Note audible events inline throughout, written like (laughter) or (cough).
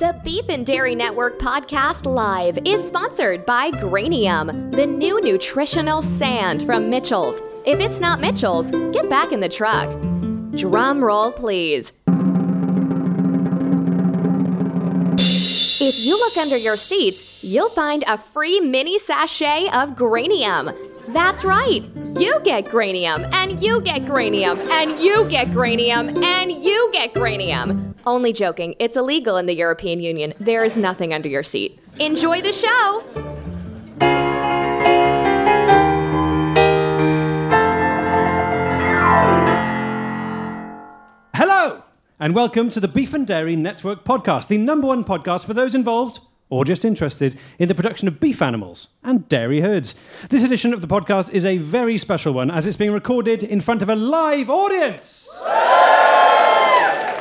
The Beef and Dairy Network podcast live is sponsored by Granium, the new nutritional sand from Mitchell's. If it's not Mitchell's, get back in the truck. Drum roll, please. If you look under your seats, you'll find a free mini sachet of Granium. That's right. You get Granium, and you get Granium, and you get Granium, and you get Granium. Only joking. It's illegal in the European Union. There is nothing under your seat. Enjoy the show! Hello, and welcome to the Beef and Dairy Network podcast, the number one podcast for those involved or just interested in the production of beef animals and dairy herds. This edition of the podcast is a very special one as it's being recorded in front of a live audience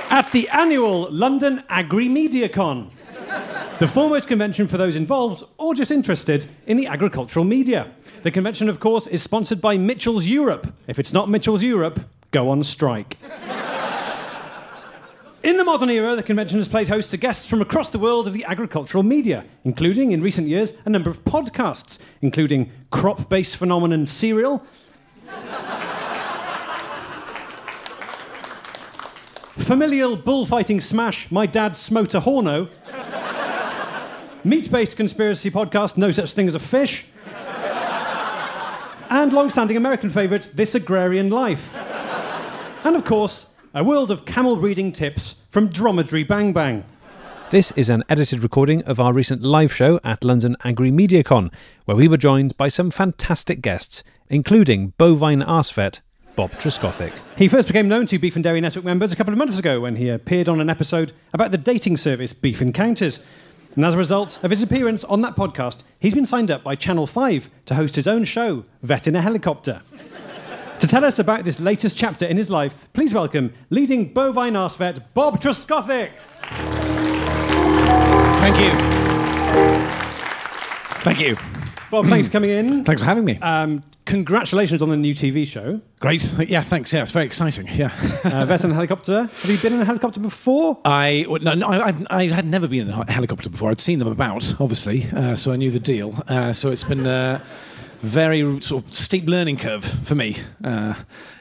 at the annual London Agri Media Con, the foremost convention for those involved or just interested in the agricultural media. The convention, of course, is sponsored by Mitchell's Europe. If it's not Mitchell's Europe, go on strike. In the modern era, the convention has played host to guests from across the world of the agricultural media, including, in recent years, a number of podcasts, including crop based phenomenon Serial. (laughs) Familial bullfighting smash, My Dad Smote a Horno. Meat based conspiracy podcast, No Such Thing as a Fish. And long standing American favourite, This Agrarian Life. And of course, a world of camel breeding tips from Dromedary Bang Bang. This is an edited recording of our recent live show at London Agri MediaCon, where we were joined by some fantastic guests, including bovine arsevet Bob Truskothic. He first became known to Beef and Dairy Network members a couple of months ago when he appeared on an episode about the dating service Beef Encounters. And as a result of his appearance on that podcast, he's been signed up by Channel 5 to host his own show, Vet in a Helicopter. To tell us about this latest chapter in his life, please welcome leading bovine arse vet, Bob Truskothic. Thank you. Thank you. Bob, thanks for coming in. (clears throat) Thanks for having me. Um, congratulations on the new TV show, Great. Yeah, thanks. Yeah, it's very exciting. Yeah. uh, Vet in a Helicopter. Have you been in a helicopter before? I, no, no, I, I- had never been in a helicopter before. I'd seen them about, obviously, uh, so I knew the deal. Uh, so it's been a very sort of steep learning curve for me. Uh,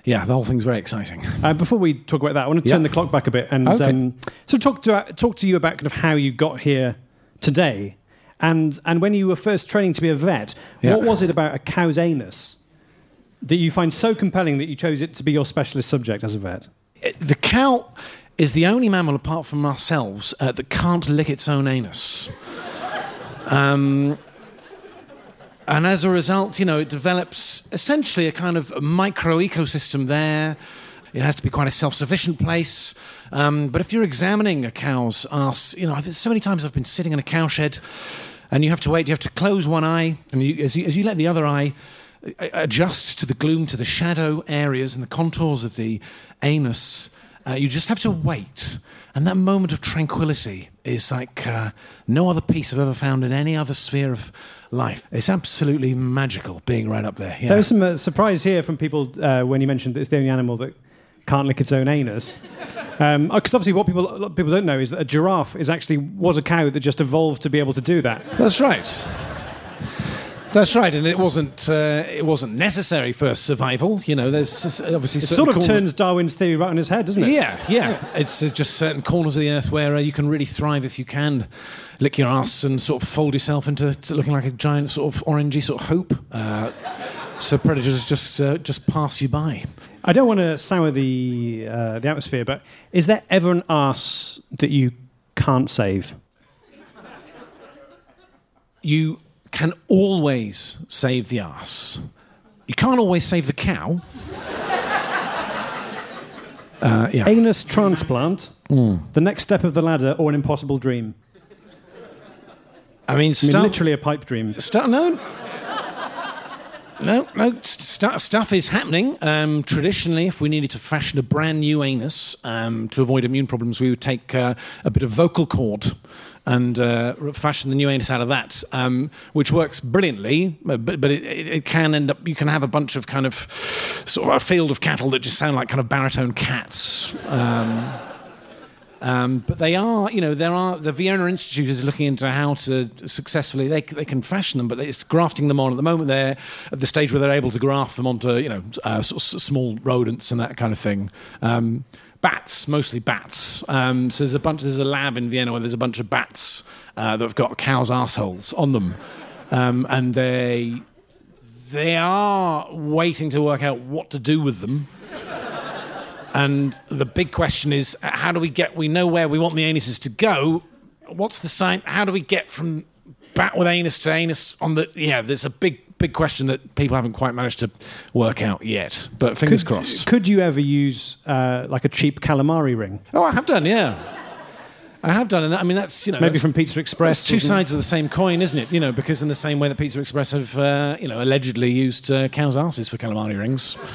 yeah, the whole thing's very exciting. Uh, before we talk about that, I want to turn Yeah. the clock back a bit and Okay. um, so talk to talk to you about kind of how you got here today, and and when you were first training to be a vet. Yeah. What was it about a cow's anus that you find so compelling that you chose it to be your specialist subject as a vet? It- the cow is the only mammal, apart from ourselves, uh, that can't lick its own anus. Um, and as a result, you know, it develops essentially a kind of micro ecosystem there. It has to be quite a self-sufficient place. Um, but if you're examining a cow's ass, you know, I've, so many times I've been sitting in a cowshed, and you have to wait. You have to close one eye, and you, as, you, as you let the other eye uh, adjust to the gloom, to the shadow areas and the contours of the anus, uh, you just have to wait. And that moment of tranquility is like uh, no other piece I've ever found in any other sphere of life. It's absolutely magical being right up there. Yeah. There was some uh, surprise here from people uh, when you mentioned that it's the only animal that can't lick its own anus. (laughs) Because obviously, what people a lot of people don't know is that a giraffe is actually was a cow that just evolved to be able to do that. That's right. That's right, and it wasn't uh, it wasn't necessary for survival. You know, there's obviously It sort of corner- turns Darwin's theory right on his head, doesn't it? Yeah, yeah. It's uh, just certain corners of the earth where uh, you can really thrive if you can lick your ass and sort of fold yourself into to looking like a giant sort of orangey sort of hope. Uh, so predators just uh, just pass you by. I don't want to sour the uh, the atmosphere, but is there ever an arse that you can't save? You can always save the ass. You can't always save the cow. (laughs) Uh, yeah. Anus transplant, the next step of the ladder, or an impossible dream? I mean, I mean, literally a pipe dream. no. No, no, st- stuff is happening. Um, traditionally, if we needed to fashion a brand new anus um, to avoid immune problems, we would take uh, a bit of vocal cord and uh, fashion the new anus out of that, um, which works brilliantly. But, but it, it, it can end up, you can have a bunch of kind of sort of a field of cattle that just sound like kind of baritone cats. Um, Um, but they are, you know, there are the Vienna Institute is looking into how to successfully they they can fashion them, but it's grafting them on at the moment. They're at the stage where they're able to graft them onto, you know, uh, sort of small rodents and that kind of thing. Um, bats, mostly bats. Um, so there's a bunch. There's a lab in Vienna where there's a bunch of bats uh, that have got cows' assholes on them, um, and they they are waiting to work out what to do with them. And the big question is, how do we get? We know where we want the anuses to go. What's the sign? How do we get from bat with anus to anus on the? Yeah, there's a big, big question that people haven't quite managed to work out yet. But fingers Could, crossed. could you ever use uh, like a cheap calamari ring? Oh, I have done, yeah. I have done, and I mean that's you know Maybe from Pizza Express. It's two sides of the same coin, isn't it? You know, because in the same way that Pizza Express have, uh, you know, allegedly used uh, cows' asses for calamari rings. (laughs)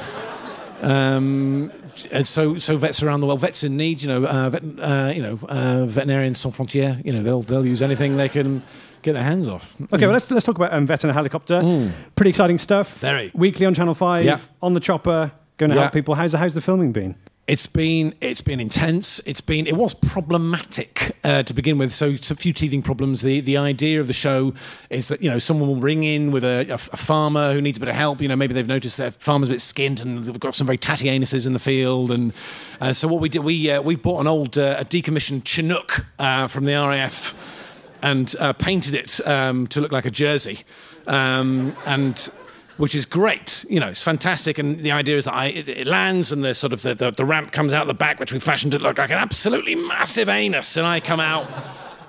Um, and so, so vets around the world, vets in need, you know, uh, vet, uh, you know, uh, veterinarians sans frontières, you know, they'll they'll use anything they can get their hands off. Okay, well, let's, let's talk about um, Vet in a Helicopter. Pretty exciting stuff. Very. Weekly on Channel 5, Yeah. on the chopper, going to Yeah. help people. How's the, how's the filming been? It's been it's been intense. It's been it was problematic uh, to begin with. So it's a few teething problems. The the idea of the show is that you know someone will ring in with a, a, a farmer who needs a bit of help. You know maybe they've noticed their farmer's a bit skint and they've got some very tatty anuses in the field. And uh, so what we did we uh, we bought an old uh, a decommissioned Chinook uh, from the RAF and uh, painted it um, to look like a jersey. Um, and which is great. You know, it's fantastic. And the idea is that I, it, it lands and the sort of the, the, the ramp comes out the back, which we fashioned to look like an absolutely massive anus. And I come out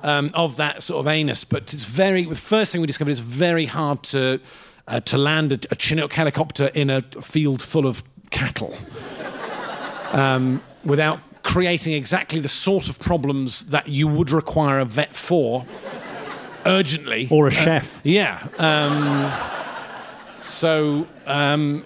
um, of that sort of anus. But it's very, the first thing we discovered is very hard to, uh, to land a, a Chinook helicopter in a field full of cattle um, without creating exactly the sort of problems that you would require a vet for urgently. Or a chef? Yeah. Um, so, um,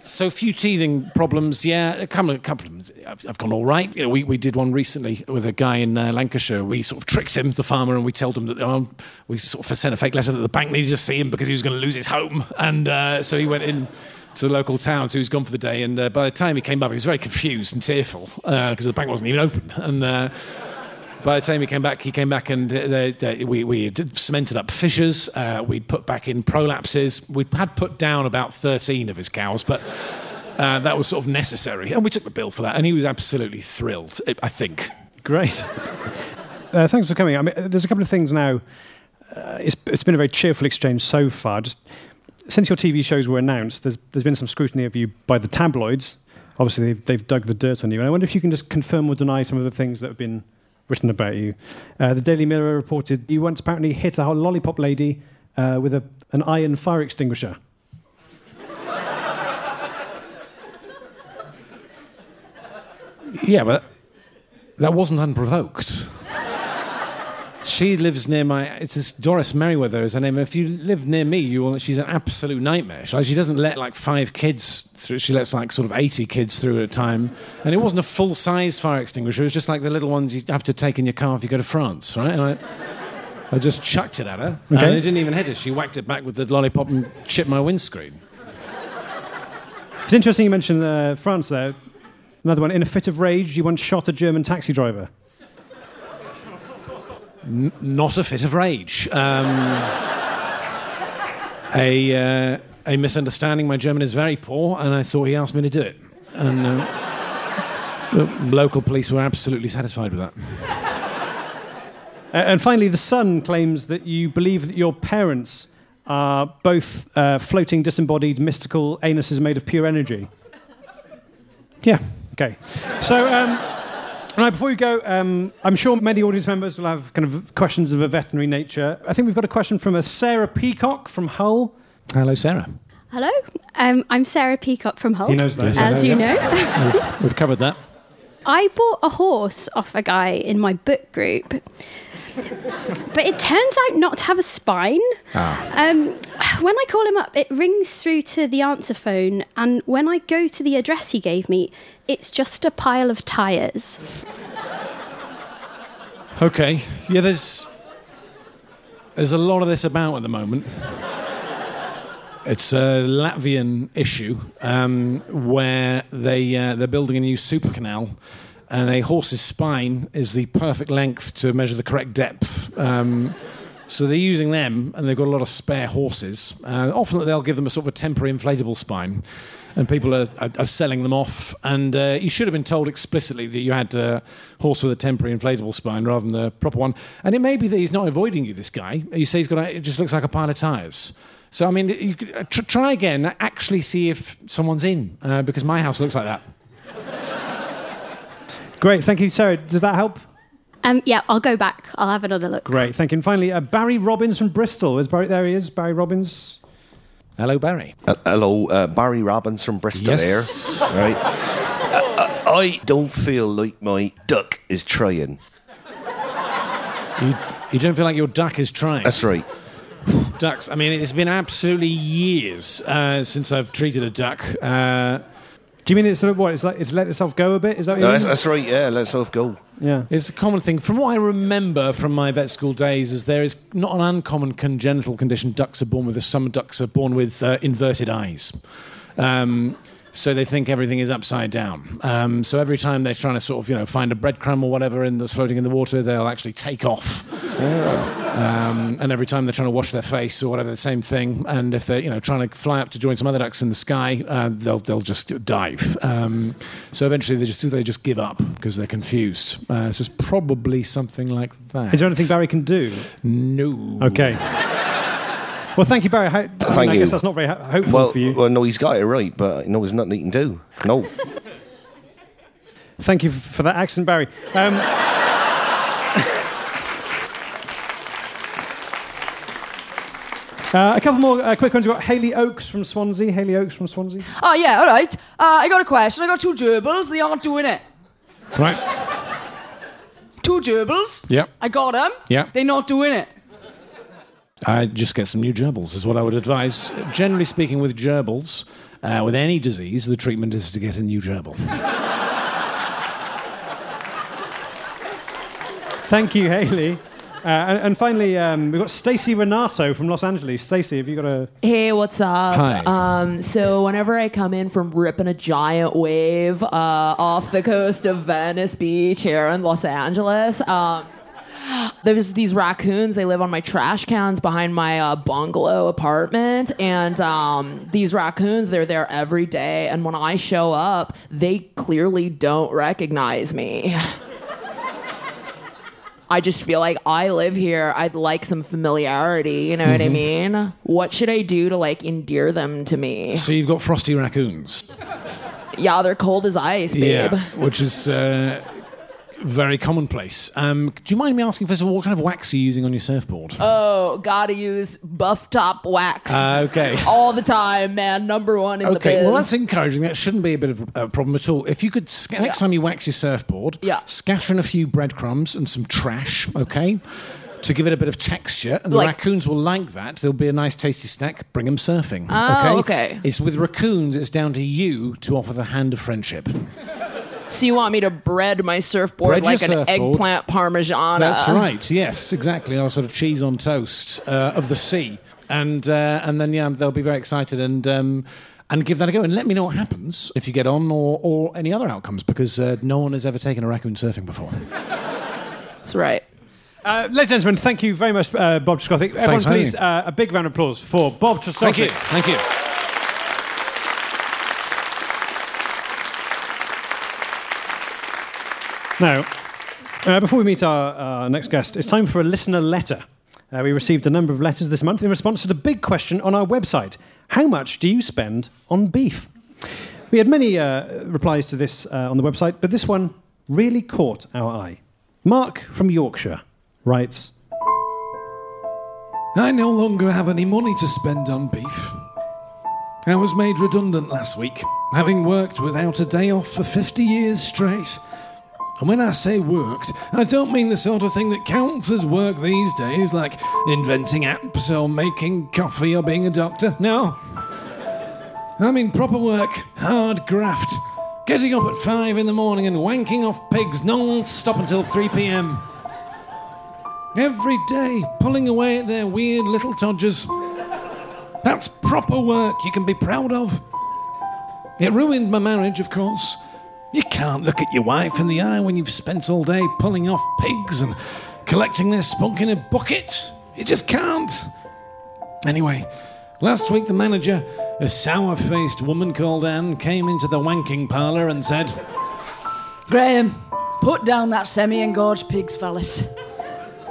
so few teething problems. Yeah, a couple, a couple of them. I've, I've gone all right. You know, we, we did one recently with a guy in uh, Lancashire. We sort of tricked him, the farmer, and we told him that um, we sort of sent a fake letter that the bank needed to see him because he was going to lose his home, and uh, so he went in. To the local town, who's gone for the day, and uh, by the time he came back, he was very confused and tearful because the bank wasn't even open. And uh, by the time he came back, he came back and uh, they, they, we, we cemented up fissures. Uh, we'd put back in prolapses. We had put down about 13 of his cows, but uh, that was sort of necessary. And we took the bill for that. And he was absolutely thrilled, I- think. Great. (laughs) uh, thanks for coming. I mean, there's a couple of things now. Uh, it's, it's been a very cheerful exchange so far. Just since your TV shows were announced, there's, there's been some scrutiny of you by the tabloids. Obviously, they've, they've dug the dirt on you. And I wonder if you can just confirm or deny some of the things that have been written about you. Uh, the Daily Mirror reported you once apparently hit a lollipop lady uh, with a, an iron fire extinguisher. Yeah, but that wasn't unprovoked. She lives near my. It's this Doris Merriweather is her name. If you live near me, you will. She's an absolute nightmare. She, she doesn't let like five kids through. She lets like sort of eighty kids through at a time. And it wasn't a full size fire extinguisher. It was just like the little ones you have to take in your car if you go to France, right? And I, I just chucked it at her, Okay. and it didn't even hit her. She whacked it back with the lollipop and chipped my windscreen. It's interesting you mentioned uh, France there. Another one. In a fit of rage, you once shot a German taxi driver. Not a fit of rage. Um, a, uh, a misunderstanding. My German is very poor, and I thought he asked me to do it. And uh, the local police were absolutely satisfied with that. And finally, The Sun claims that you believe that your parents are both uh, floating, disembodied, mystical anuses made of pure energy. Yeah. Okay. So, um, right, before you go, um, I'm sure many audience members will have kind of questions of a veterinary nature. I think we've got a question from a Sarah Peacock from Hull. Hello, Sarah. Hello, um, I'm Sarah Peacock from Hull. He knows that. Yes, As know, you yeah. know, We've covered that. I bought a horse off a guy in my book group, but it turns out not to have a spine. Um, when I call him up, it rings through to the answer phone, and when I go to the address he gave me, it's just a pile of tyres. Okay. Yeah, there's there's a lot of this about at the moment. It's a Latvian issue um, where they uh, they're building a new super canal and a horse's spine is the perfect length to measure the correct depth. Um, so they're using them, and they've got a lot of spare horses. Uh, often they'll give them a sort of a temporary inflatable spine, and people are, are, are selling them off. And uh, you should have been told explicitly that you had a horse with a temporary inflatable spine rather than the proper one. And it may be that he's not avoiding you. This guy, you say he's got a, it just looks like a pile of tires. So I mean, you could, uh, tr- try again. Actually, see if someone's in, uh, because my house looks like that. Great, thank you, Sarah. Does that help? Um, yeah, I'll go back. I'll have another look. Great, thank you. And finally, uh, Barry Robbins from Bristol. Is Barry there? He is Barry Robbins. Hello, Barry. Uh, hello, uh, Barry Robbins from Bristol Yes. here. Right. Uh, I don't feel like my duck is trying. You, you don't feel like your duck is trying. That's right. Ducks. I mean, it's been absolutely years uh, since I've treated a duck. Do you mean it's sort of what? It's like it's let itself go a bit? Is that what you No, mean? that's, that's right. Yeah, let's off go. yeah. it's a common thing. From what I remember from my vet school days, is there is not an uncommon congenital condition. Ducks are born with. The some ducks are born with uh, inverted eyes. Um, so they think everything is upside down. Um, so every time they're trying to sort of, you know, find a breadcrumb or whatever in that's floating in the water, they'll actually take off. Um, and every time they're trying to wash their face or whatever, the same thing. And if they're, you know, trying to fly up to join some other ducks in the sky, uh, they'll they'll just dive. Um, so eventually they just they just give up because they're confused. Uh, so it's probably something like that. Is there anything Barry can do? No. Okay. Well, thank you, Barry. How, I, mean, Thank I guess that's not very ho- hopeful Well, for you. well, no, he's got it right, but no, there's nothing he can do. No. (laughs) Thank you for that accent, Barry. Um, (laughs) uh, a couple more uh, quick ones. We've got Haley Oakes from Swansea. Haley Oakes from Swansea. Oh, yeah, all right. Uh, I got a question. I got two gerbils. They aren't doing it. Right. Two gerbils. Yep. I got them. Yeah. They're not doing it. I just get some new gerbils, is what I would advise. Generally speaking, with gerbils, uh, with any disease, the treatment is to get a new gerbil. Thank you, Haley. Uh, and, and finally, um, we've got Stacey Renato from Los Angeles. Stacey, have you got a. Hey, what's up? Hi. Um, so whenever I come in from ripping a giant wave uh, off the coast of Venice Beach here in Los Angeles, um, (gasps) there's these raccoons. They live on my trash cans behind my uh, bungalow apartment, and um, these raccoons they're there every day. And when I show up, they clearly don't recognize me. (laughs) I just feel like I live here. I'd like some familiarity. You know what I mean? What should I do to like endear them to me? So you've got frosty raccoons. Yeah, they're cold as ice, babe. Yeah, which is uh, very commonplace. Um, do you mind me asking, first of all, what kind of wax are you using on your surfboard? Oh, gotta use buff top wax Uh, okay. (laughs) all the time, man. Number one in the Okay, biz. well that's encouraging. That shouldn't be a bit of a problem at all. If you could, sca- next Yeah. time you wax your surfboard, Yeah. scatter in a few breadcrumbs and some trash, okay, to give it a bit of texture, and the raccoons will like that. There'll be a nice, tasty snack. Bring them surfing. Oh, okay. It's with raccoons. It's down to you to offer the hand of friendship. So you want me to bread my surfboard Bread your like an surfboard. eggplant parmesan? That's right. Yes, exactly. Our sort of cheese on toast uh, of the sea, and uh, and then yeah, they'll be very excited and. Um, and give that a go, and let me know what happens if you get on, or, or any other outcomes, because uh, no one has ever taken a raccoon surfing before. That's right. Uh, ladies and gentlemen, thank you very much, uh, Bob Trzaskowski. Everyone, Thanks please, uh, a big round of applause for Bob Trzaskowski. Thank you. Thank you. Now, uh, before we meet our, next guest, it's time for a listener letter. Uh, we received a number of letters this month in response to the big question on our website How much do you spend on beef? We had many uh, replies to this uh, on the website, but this one really caught our eye. Mark from Yorkshire writes I no longer have any money to spend on beef. I was made redundant last week, having worked without a day off for 50 years straight. And when I say worked, I don't mean the sort of thing that counts as work these days, like inventing apps or making coffee or being a doctor. No. I mean proper work, hard graft. Getting up at 5 in the morning and wanking off pigs non stop until 3 pm. Every day, pulling away at their weird little todgers. That's proper work you can be proud of. It ruined my marriage, of course. You can't look at your wife in the eye when you've spent all day pulling off pigs and collecting their spunk in a bucket. You just can't. Anyway, last week the manager, a sour faced woman called Anne, came into the wanking parlour and said, Graham, put down that semi engorged pig's phallus.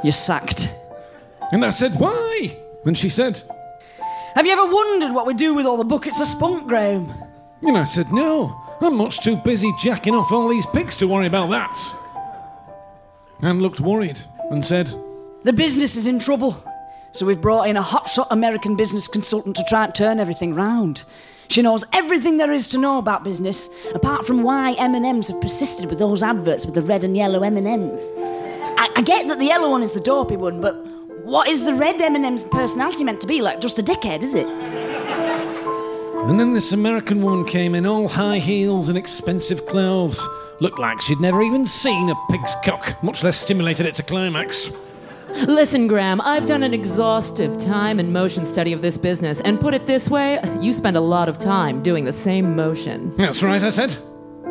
You're sacked. and I said, Why? And she said, Have you ever wondered what we do with all the buckets of spunk, Graham? and I said, No, I'm much too busy jacking off all these pigs to worry about that. Anne looked worried and said, The business is in trouble. So we've brought in a hotshot American business consultant to try and turn everything round. She knows everything there is to know about business, apart from why M&Ms have persisted with those adverts with the red and yellow M&Ms. I, I get that the yellow one is the dopey one, but what is the red M&M's personality meant to be? Like just a dickhead, is it? And then this American woman came in all high heels and expensive clothes. Looked like she'd never even seen a pig's cock, much less stimulated it to climax. Listen, Graham, I've done an exhaustive time and motion study of this business, and put it this way, you spend a lot of time doing the same motion. That's right, I said.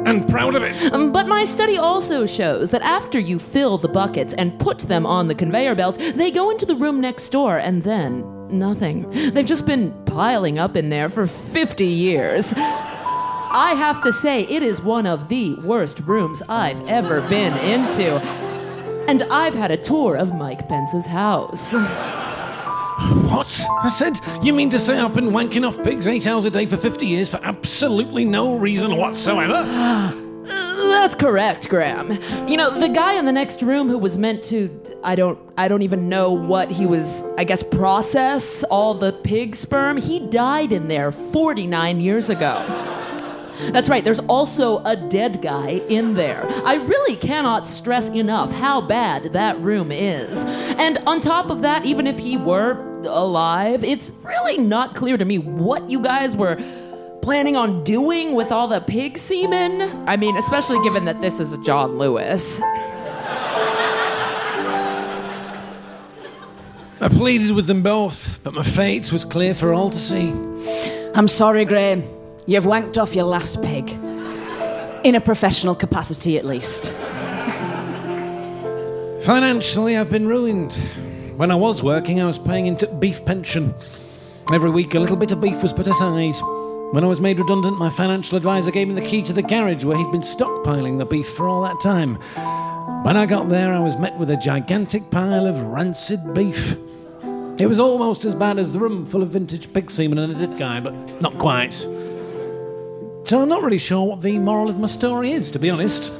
And proud of it. Um, But my study also shows that after you fill the buckets and put them on the conveyor belt, they go into the room next door and then nothing. They've just been piling up in there for 50 years. I have to say, it is one of the worst rooms I've ever been into. And I've had a tour of Mike Pence's house. What? I said, you mean to say I've been wanking off pigs eight hours a day for 50 years for absolutely no reason whatsoever? (gasps) (gasps) (gasps) That's correct, Graham. You know, the guy in the next room who was meant to I don't I don't even know what he was I guess process all the pig sperm, he died in there 49 years ago. That's right, there's also a dead guy in there. I really cannot stress enough how bad that room is. And on top of that, even if he were alive, it's really not clear to me what you guys were planning on doing with all the pig semen. I mean, especially given that this is John Lewis. I pleaded with them both, but my fate was clear for all to see. I'm sorry, Graham. You've wanked off your last pig. In a professional capacity, at least. Financially, I've been ruined. When I was working, I was paying into beef pension. Every week, a little bit of beef was put aside. When I was made redundant, my financial advisor gave me the key to the garage where he'd been stockpiling the beef for all that time. When I got there, I was met with a gigantic pile of rancid beef. It was almost as bad as the room full of vintage pig semen and a dead guy, but not quite. So I'm not really sure what the moral of my story is, to be honest.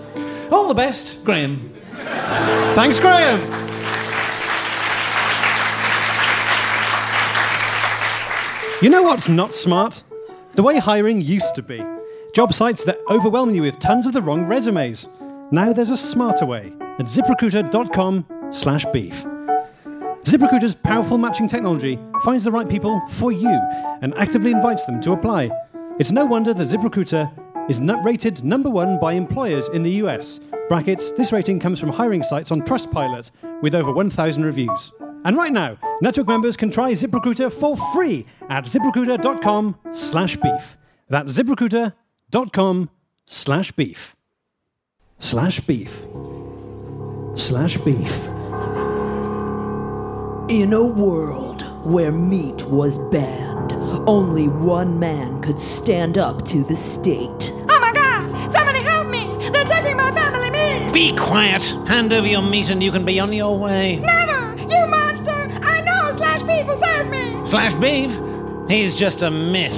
All the best, Graham. Thanks, Graham. You know what's not smart? The way hiring used to be. Job sites that overwhelm you with tons of the wrong resumes. Now there's a smarter way at ziprecruiter.com slash beef. ZipRecruiter's powerful matching technology finds the right people for you and actively invites them to apply. It's no wonder that ZipRecruiter is rated number one by employers in the US. Brackets, this rating comes from hiring sites on Trustpilot with over 1,000 reviews. And right now, network members can try ZipRecruiter for free at ziprecruiter.com slash beef. That's ziprecruiter.com slash beef. Slash beef. Slash beef. In a world where meat was banned, only one man could stand up to the state. Oh my god! Somebody help me! They're taking my family meat! Be quiet. Hand over your meat and you can be on your way. Never! You monster! I know Slash Beef me! Slash beef? He's just a myth.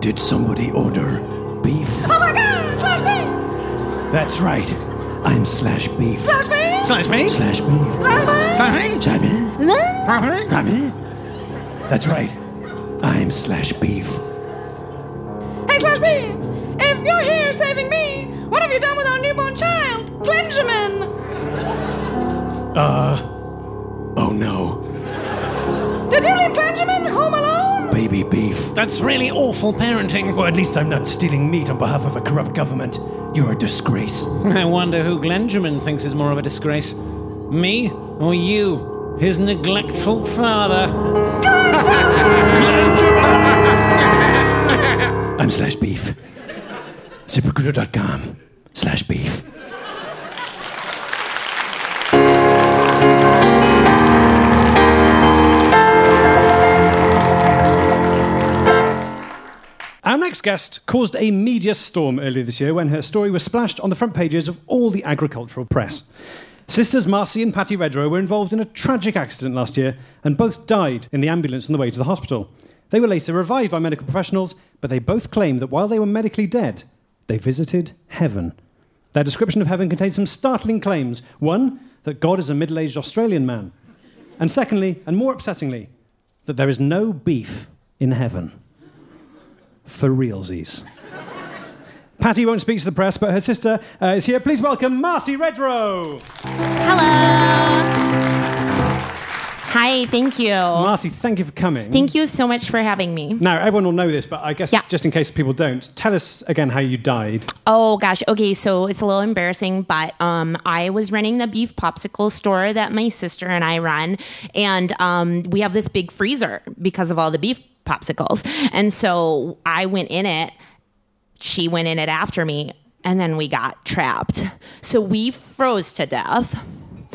Did somebody order beef? Oh my god! Slash Beef! That's right. I'm Slash Beef. Slash Beef! Slash beef? Slash Beef. Slash Beef! Slash beef? Slash Beef. Slash beef? Slash Beef. That's right. I'm Slash Beef. Hey Slash Beef! If you're here saving me, what have you done with our newborn child, Benjamin? Uh. Oh no. Did you leave home alone? Baby beef. That's really awful parenting. Well, at least I'm not stealing meat on behalf of a corrupt government. You're a disgrace. (laughs) I wonder who Glenjamin thinks is more of a disgrace. Me or you, his neglectful father? (laughs) I'm Slash Beef. ZipRecruiter.com slash beef. Next guest caused a media storm earlier this year when her story was splashed on the front pages of all the agricultural press. Sisters Marcy and Patty Redrow were involved in a tragic accident last year and both died in the ambulance on the way to the hospital. They were later revived by medical professionals, but they both claimed that while they were medically dead, they visited heaven. Their description of heaven contained some startling claims. One, that God is a middle aged Australian man. And secondly, and more upsettingly, that there is no beef in heaven. For realsies. Patty won't speak to the press, but her sister uh, is here. Please welcome Marcy Redrow. Hello. Hi, thank you. Marcy, thank you for coming. Thank you so much for having me. Now, everyone will know this, but I guess Yeah. just in case people don't, tell us again how you died. Oh gosh, okay, so it's a little embarrassing, but um, I was running the beef popsicle store that my sister and I run, and um, we have this big freezer because of all the beef popsicles, and so I went in it. She went in it after me, and then we got trapped. So we froze to death.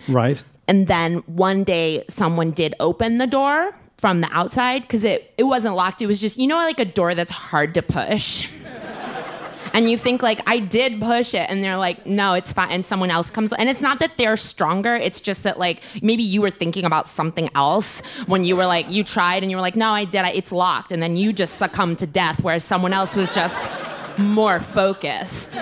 Right. And then one day someone did open the door from the outside because it, it wasn't locked. It was just, you know, like a door that's hard to push. And you think like I did push it, and they're like, no, it's fine. And someone else comes, and it's not that they're stronger. It's just that like maybe you were thinking about something else when you were like you tried, and you were like, no, I did. I, it's locked, and then you just succumbed to death, whereas someone else was just more focused.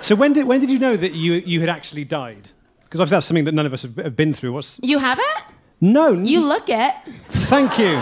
So when did when did you know that you you had actually died? Because obviously that's something that none of us have, have been through. What's You have it? no? You look it. Thank you.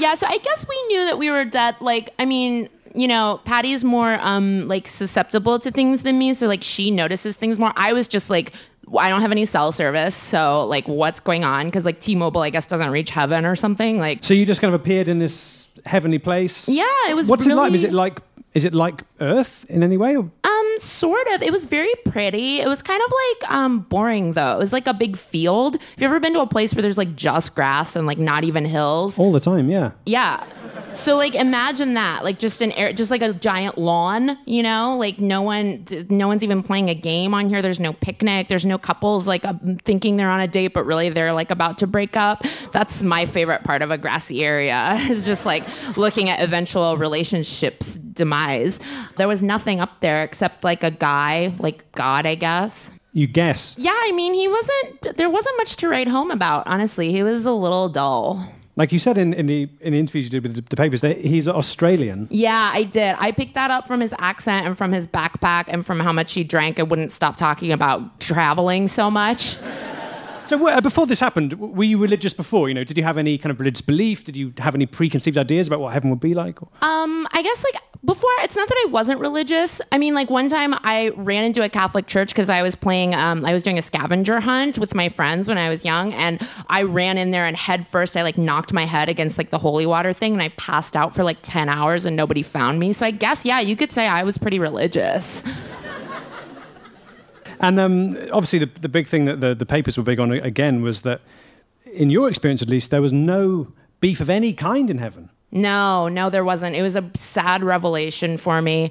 Yeah, so I guess we knew that we were dead. Like, I mean, you know, Patty's more um like susceptible to things than me, so like she notices things more. I was just like I don't have any cell service, so like what's going on? Because like T-Mobile, I guess, doesn't reach heaven or something. Like, So you just kind of appeared in this heavenly place. Yeah, it was What's it like? Is it like is it like Earth in any way? Or? Um, sort of. It was very pretty. It was kind of like um boring though. It was like a big field. Have you ever been to a place where there's like just grass and like not even hills? All the time, yeah. Yeah. So like imagine that, like just an air, just like a giant lawn, you know, like no one, no one's even playing a game on here. There's no picnic. There's no couples like uh, thinking they're on a date, but really they're like about to break up. That's my favorite part of a grassy area (laughs) is just like looking at eventual relationships demise. There was nothing up there except like a guy, like God, I guess. You guess. Yeah, I mean, he wasn't. There wasn't much to write home about. Honestly, he was a little dull. Like you said in, in the in the interviews you did with the, the papers, that he's Australian. Yeah, I did. I picked that up from his accent and from his backpack and from how much he drank and wouldn't stop talking about traveling so much. So uh, before this happened, were you religious before? You know, did you have any kind of religious belief? Did you have any preconceived ideas about what heaven would be like? Or- Um, I guess like before, it's not that I wasn't religious. I mean, like one time I ran into a Catholic church because I was playing, um, I was doing a scavenger hunt with my friends when I was young, and I ran in there and head first, I like knocked my head against like the holy water thing, and I passed out for like ten hours, and nobody found me. So I guess yeah, you could say I was pretty religious. (laughs) And um, obviously, the, the big thing that the, the papers were big on again was that, in your experience at least, there was no beef of any kind in heaven. No, no, there wasn't. It was a sad revelation for me.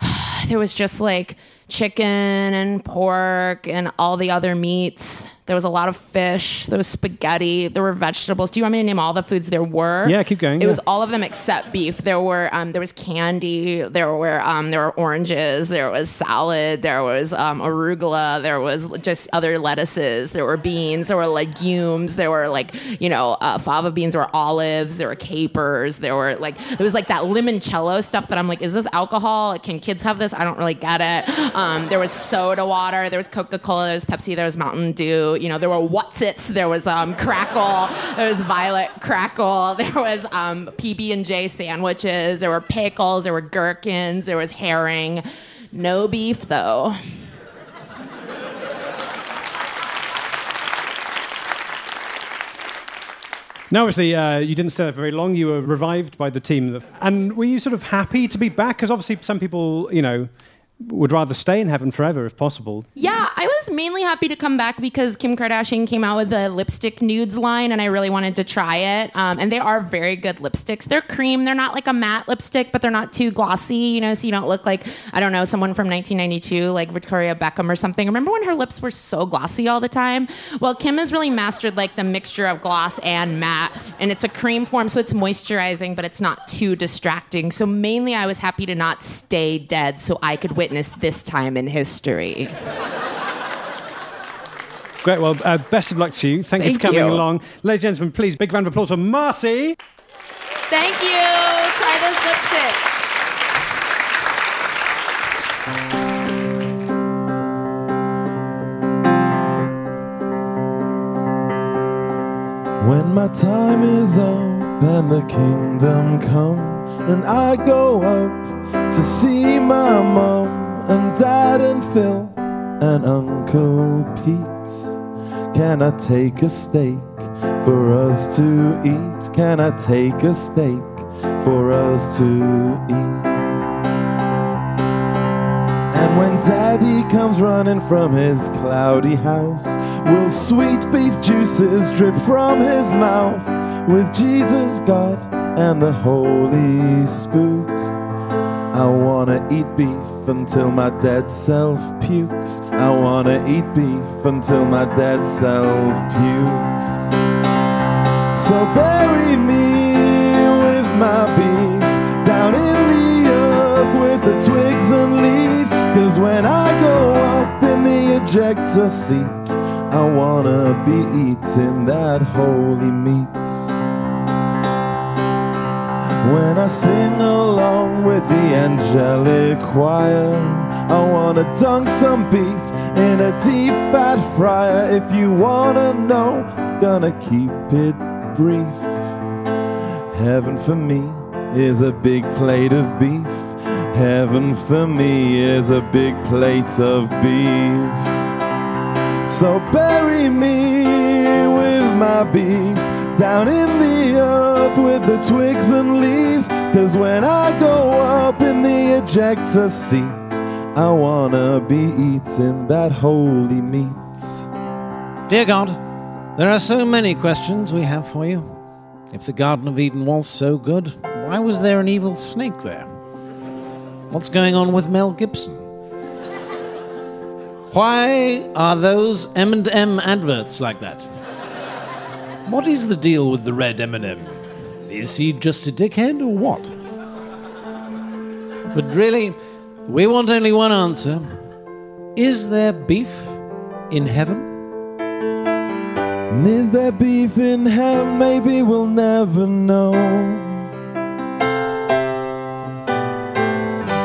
(sighs) there was just like chicken and pork and all the other meats. There was a lot of fish. There was spaghetti. There were vegetables. Do you want me to name all the foods there were? Yeah, keep going, It yeah. was all of them except beef. There were um, there was candy. There were um, there were oranges. There was salad. There was um, arugula. There was just other lettuces. There were beans. There were legumes. There were like you know uh, fava beans. There were olives. There were capers. There were like it was like that limoncello stuff that I'm like, is this alcohol? Can kids have this? I don't really get it. Um, there was soda water. There was Coca Cola. There was Pepsi. There was Mountain Dew. You know, there were Whatsits. There was um, Crackle. There was Violet Crackle. (laughs) There was um, PB and J sandwiches. There were pickles. There were gherkins. There was herring. No beef though. Now, obviously, uh, you didn't stay there for very long. You were revived by the team. And were you sort of happy to be back? Because obviously, some people, you know, would rather stay in heaven forever if possible. Yeah, mainly happy to come back because Kim Kardashian came out with a lipstick nudes line, and I really wanted to try it. Um, and they are very good lipsticks. They're cream. They're not like a matte lipstick, but they're not too glossy. You know, so you don't look like I don't know someone from 1992, like Victoria Beckham or something. Remember when her lips were so glossy all the time? Well, Kim has really mastered like the mixture of gloss and matte, and it's a cream form, so it's moisturizing, but it's not too distracting. So mainly, I was happy to not stay dead, so I could witness this time in history. Great. Well, uh, best of luck to you. Thank, you for coming you. along. Ladies and gentlemen, please, big round of applause for Marcy. Thank you. Try this lipstick. When my time is up and the kingdom come, and I go up to see my mom and dad and Phil and Uncle Pete. Can I take a steak for us to eat? Can I take a steak for us to eat? And when daddy comes running from his cloudy house, will sweet beef juices drip from his mouth with Jesus, God, and the Holy Spook? I wanna eat beef until my dead self pukes. I wanna eat beef until my dead self pukes. So bury me with my beef down in the earth with the twigs and leaves. Cause when I go up in the ejector seat, I wanna be eating that holy meat. When I sing along with the angelic choir, I wanna dunk some beef in a deep fat fryer. If you wanna know, gonna keep it brief. Heaven for me is a big plate of beef. Heaven for me is a big plate of beef. So bury me with my beef down in the earth with the twigs and leaves. Cause when I go up in the ejector seat, I wanna be eating that holy meat. Dear God, there are so many questions we have for you. If the Garden of Eden was so good, why was there an evil snake there? What's going on with Mel Gibson? Why are those M&M adverts like that? What is the deal with the red M&M? Is he just a dickhead or what? But really, we want only one answer. Is there beef in heaven? Is there beef in heaven? Maybe we'll never know.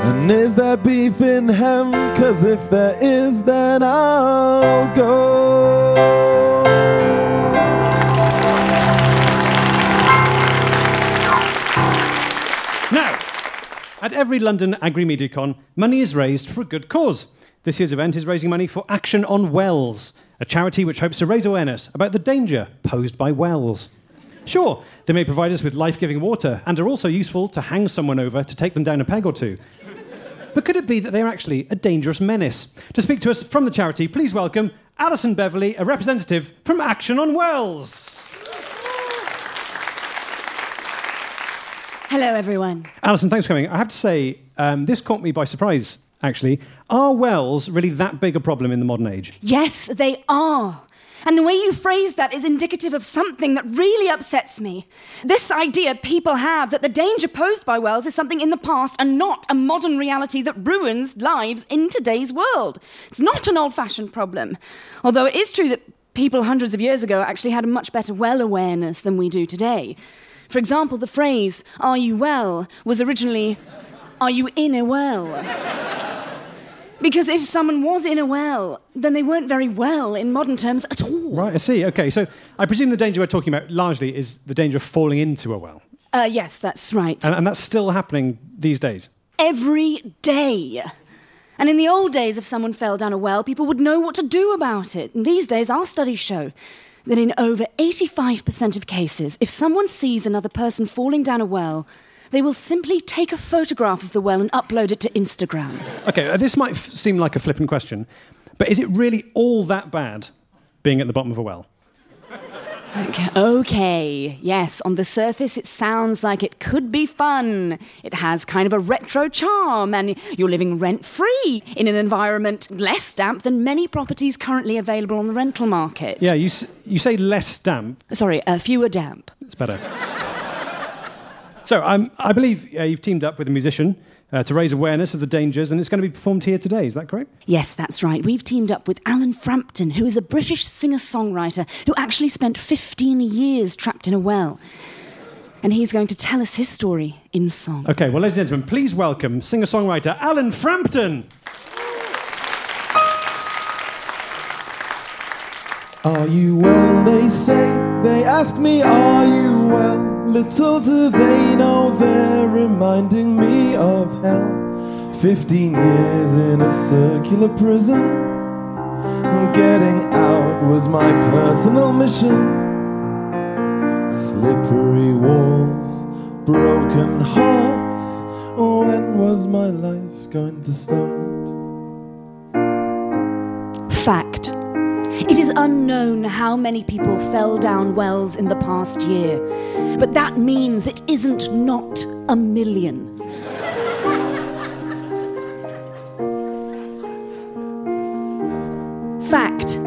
And is there beef in heaven? Cause if there is, then I'll go. At every London AgriMediaCon, money is raised for a good cause. This year's event is raising money for Action on Wells, a charity which hopes to raise awareness about the danger posed by wells. Sure, they may provide us with life giving water and are also useful to hang someone over to take them down a peg or two. But could it be that they are actually a dangerous menace? To speak to us from the charity, please welcome Alison Beverley, a representative from Action on Wells. Hello, everyone. Alison, thanks for coming. I have to say, um, this caught me by surprise, actually. Are wells really that big a problem in the modern age? Yes, they are. And the way you phrase that is indicative of something that really upsets me. This idea people have that the danger posed by wells is something in the past and not a modern reality that ruins lives in today's world. It's not an old fashioned problem. Although it is true that people hundreds of years ago actually had a much better well awareness than we do today. For example, the phrase, are you well, was originally, are you in a well? Because if someone was in a well, then they weren't very well in modern terms at all. Right, I see. Okay, so I presume the danger we're talking about largely is the danger of falling into a well. Uh, yes, that's right. And, and that's still happening these days. Every day. And in the old days, if someone fell down a well, people would know what to do about it. And these days, our studies show that in over 85% of cases, if someone sees another person falling down a well, They will simply take a photograph of the well and upload it to Instagram. Okay, uh, this might f- seem like a flippant question, but is it really all that bad being at the bottom of a well? Okay. okay, yes, on the surface it sounds like it could be fun. It has kind of a retro charm, and you're living rent free in an environment less damp than many properties currently available on the rental market. Yeah, you, s- you say less damp. Sorry, uh, fewer damp. It's better. so um, I believe uh, you've teamed up with a musician uh, to raise awareness of the dangers, and it's going to be performed here today. Is that correct? Yes, that's right. We've teamed up with Alan Frampton, who is a British singer songwriter who actually spent 15 years trapped in a well. And he's going to tell us his story in song. Okay, well, ladies and gentlemen, please welcome singer songwriter Alan Frampton. Are you well? They say. They ask me, Are you well? Little do they know they're reminding me of hell. Fifteen years in a circular prison. Getting out was my personal mission. Slippery walls, broken hearts. When was my life going to start? Fact. It is unknown how many people fell down wells in the past year, but that means it isn't not a million. Fact.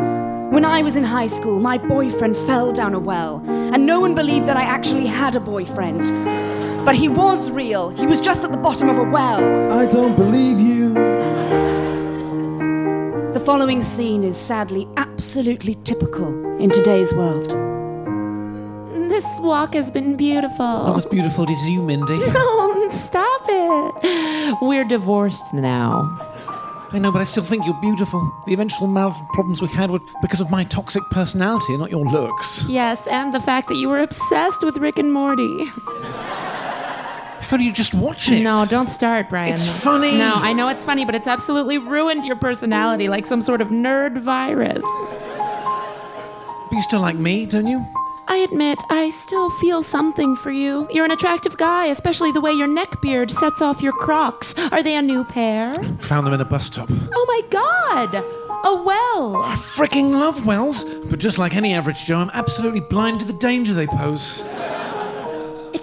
When I was in high school, my boyfriend fell down a well, and no one believed that I actually had a boyfriend. But he was real. He was just at the bottom of a well. I don't believe you. The following scene is sadly absolutely typical in today's world. This walk has been beautiful. Oh, not was beautiful as you, Mindy. (laughs) Oh, stop it. We're divorced now. I know, but I still think you're beautiful. The eventual marital problems we had were because of my toxic personality, not your looks. Yes, and the fact that you were obsessed with Rick and Morty. Only you just watch it. No, don't start, Brian. It's funny. No, I know it's funny, but it's absolutely ruined your personality like some sort of nerd virus. But you still like me, don't you? I admit, I still feel something for you. You're an attractive guy, especially the way your neck beard sets off your crocs. Are they a new pair? Found them in a bus stop. Oh my god! A well! I freaking love wells, but just like any average Joe, I'm absolutely blind to the danger they pose.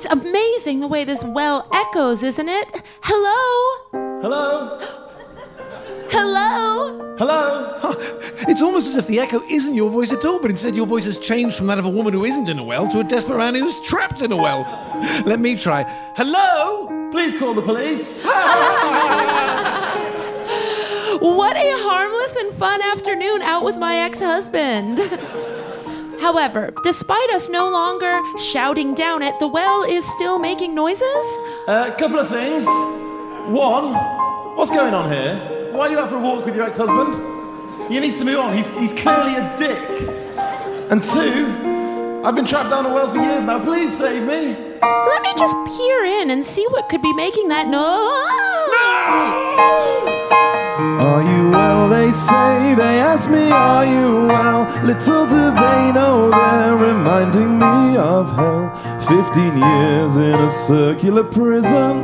It's amazing the way this well echoes, isn't it? Hello? Hello? Hello? Hello? Huh. It's almost as if the echo isn't your voice at all, but instead your voice has changed from that of a woman who isn't in a well to a desperate man who's trapped in a well. Let me try. Hello? Please call the police. (laughs) What a harmless and fun afternoon out with my ex husband. However, despite us no longer shouting down it, the well is still making noises. A couple of things. One, what's going on here? Why are you out for a walk with your ex husband? You need to move on. He's, he's clearly a dick. And two, I've been trapped down a well for years now. Please save me. Let me just peer in and see what could be making that noise. Are you well? They say, they ask me, Are you well? Little do they know they're reminding me of hell. Fifteen years in a circular prison,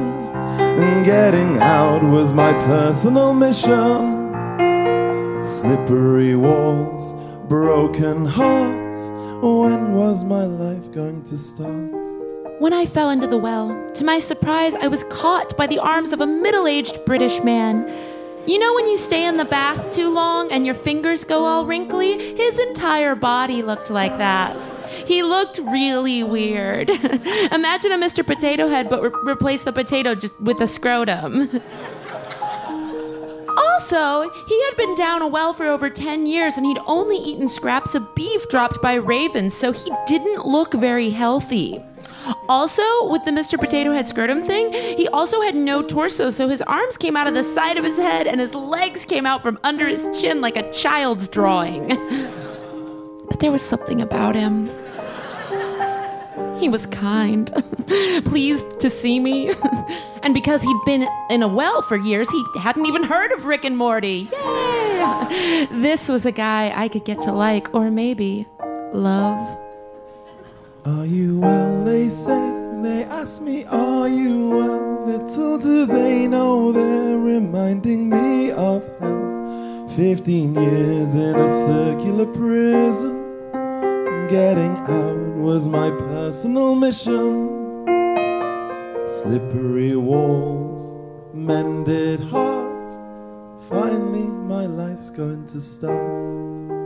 and getting out was my personal mission. Slippery walls, broken hearts. When was my life going to start? When I fell into the well, to my surprise, I was caught by the arms of a middle aged British man. You know when you stay in the bath too long and your fingers go all wrinkly? His entire body looked like that. He looked really weird. (laughs) Imagine a Mr. Potato Head, but re- replace the potato just with a scrotum. (laughs) Also, he had been down a well for over 10 years and he'd only eaten scraps of beef dropped by ravens, so he didn't look very healthy. Also, with the Mr. Potato Head scrotum thing, he also had no torso, so his arms came out of the side of his head and his legs came out from under his chin like a child's drawing. But there was something about him. He was kind, (laughs) pleased to see me. (laughs) and because he'd been in a well for years, he hadn't even heard of Rick and Morty. Yay! (laughs) This was a guy I could get to like, or maybe love. Are you well? They say, They ask me, Are you well? Little do they know they're reminding me of hell. Fifteen years in a circular prison. Getting out was my personal mission. Slippery walls, mended heart. Finally, my life's going to start.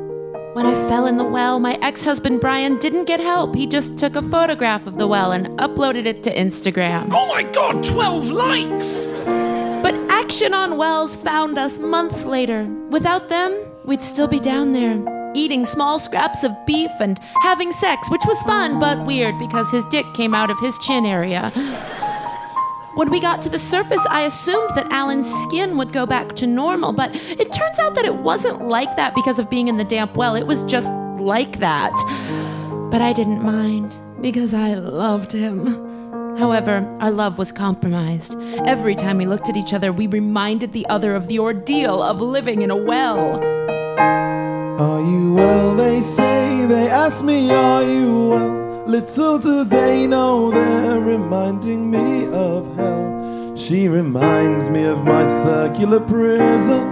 When I fell in the well, my ex husband Brian didn't get help. He just took a photograph of the well and uploaded it to Instagram. Oh my god, 12 likes! But Action on Wells found us months later. Without them, we'd still be down there, eating small scraps of beef and having sex, which was fun but weird because his dick came out of his chin area. When we got to the surface, I assumed that Alan's skin would go back to normal, but it turns out that it wasn't like that because of being in the damp well. It was just like that. But I didn't mind because I loved him. However, our love was compromised. Every time we looked at each other, we reminded the other of the ordeal of living in a well. Are you well? They say, they ask me, Are you well? Little do they know they're reminding me of hell. She reminds me of my circular prison,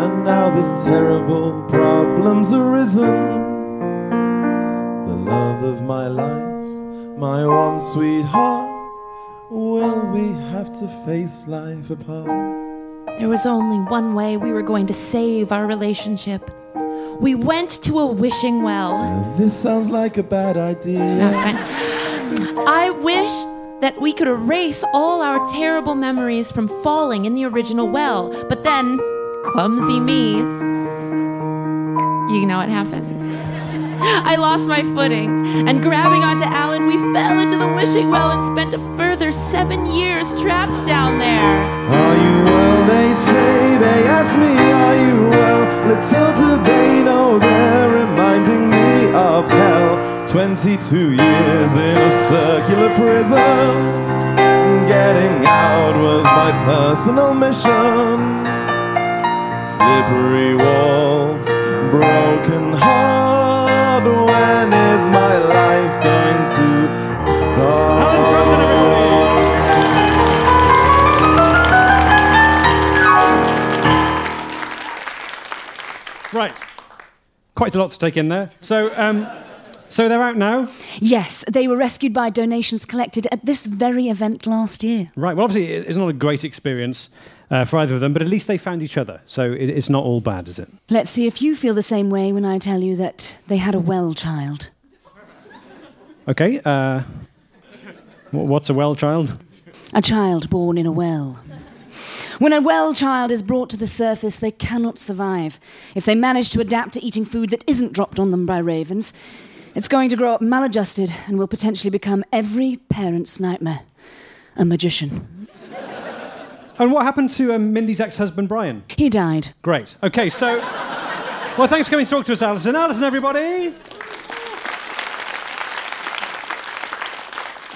and now this terrible problem's arisen. The love of my life, my one sweetheart. Will we have to face life apart? There was only one way we were going to save our relationship. We went to a wishing well. This sounds like a bad idea. That's. I wish that we could erase all our terrible memories from falling in the original well, but then, clumsy me, you know what happened. I lost my footing, and grabbing onto Alan, we fell into the wishing well and spent a further seven years trapped down there. Are you well? They say, they ask me, Are you well? Little do they know they're reminding me of hell. 22 years in a circular prison. Getting out was my personal mission. Slippery walls, broken heart. When is my life going to start? Alan Frampton, everybody! Right. Quite a lot to take in there. So, um, so they're out now. Yes, they were rescued by donations collected at this very event last year. Right. Well, obviously, it's not a great experience uh, for either of them, but at least they found each other. So it, it's not all bad, is it? Let's see if you feel the same way when I tell you that they had a well child. Okay. Uh, what's a well child? A child born in a well. When a well child is brought to the surface, they cannot survive. If they manage to adapt to eating food that isn't dropped on them by ravens, it's going to grow up maladjusted and will potentially become every parent's nightmare a magician. And what happened to um, Mindy's ex-husband Brian? He died. Great. Okay. So, well, thanks for coming to talk to us, Alison. Alison, everybody.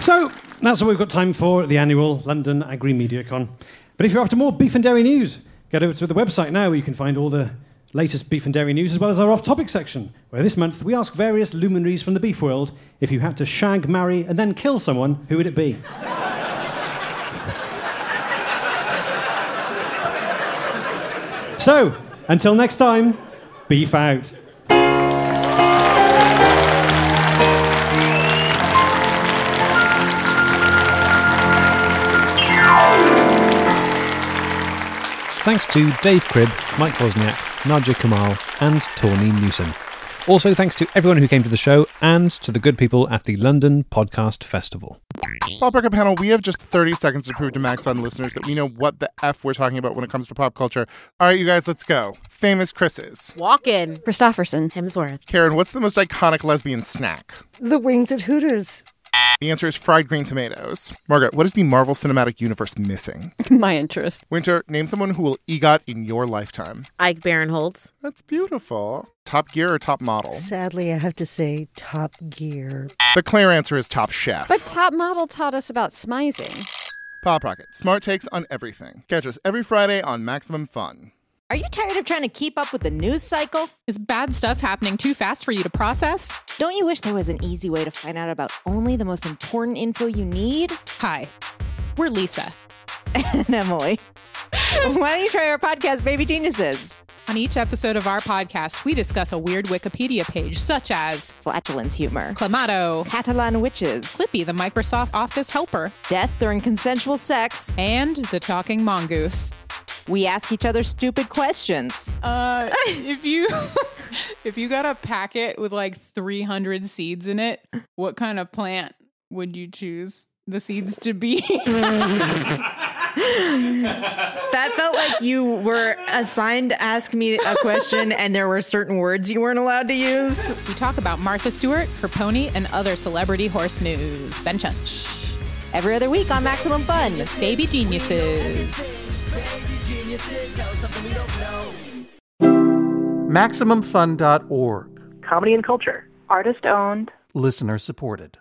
So that's all we've got time for at the annual London Agri Media Con. But if you're after more beef and dairy news, get over to the website now where you can find all the latest beef and dairy news as well as our off topic section, where this month we ask various luminaries from the beef world if you had to shag, marry, and then kill someone, who would it be? So, until next time, beef out. Thanks to Dave Cribb, Mike Wozniak, Nadia Kamil, and Tawny Newsome. Also, thanks to everyone who came to the show and to the good people at the London Podcast Festival. Pop Rocket Panel, we have just 30 seconds to prove to Max Fun listeners that we know what the F we're talking about when it comes to pop culture. All right, you guys, let's go. Famous Chris's. Walk Walken. Kristofferson. Hemsworth. Karen, what's the most iconic lesbian snack? The wings at Hooters. The answer is fried green tomatoes. Margaret, what is the Marvel Cinematic Universe missing? (laughs) My interest. Winter, name someone who will EGOT in your lifetime. Ike Barinholtz. That's beautiful. Top Gear or Top Model? Sadly, I have to say Top Gear. The clear answer is Top Chef. But Top Model taught us about smizing. Pop Rocket, smart takes on everything. Catch us every Friday on Maximum Fun. Are you tired of trying to keep up with the news cycle? Is bad stuff happening too fast for you to process? Don't you wish there was an easy way to find out about only the most important info you need? Hi, we're Lisa. (laughs) and Emily. Why don't you try our podcast, Baby Geniuses? On each episode of our podcast, we discuss a weird Wikipedia page, such as flatulence humor, Clamato, Catalan witches, Clippy, the Microsoft Office helper, death during consensual sex, and the talking mongoose. We ask each other stupid questions. Uh, if you (laughs) if you got a packet with like 300 seeds in it, what kind of plant would you choose the seeds to be? (laughs) that felt like you were assigned to ask me a question and there were certain words you weren't allowed to use. We talk about Martha Stewart, her pony, and other celebrity horse news. Ben Chunch. Every other week on Maximum Fun. Baby Geniuses. MaximumFun.org. Comedy and culture. Artist owned. Listener supported.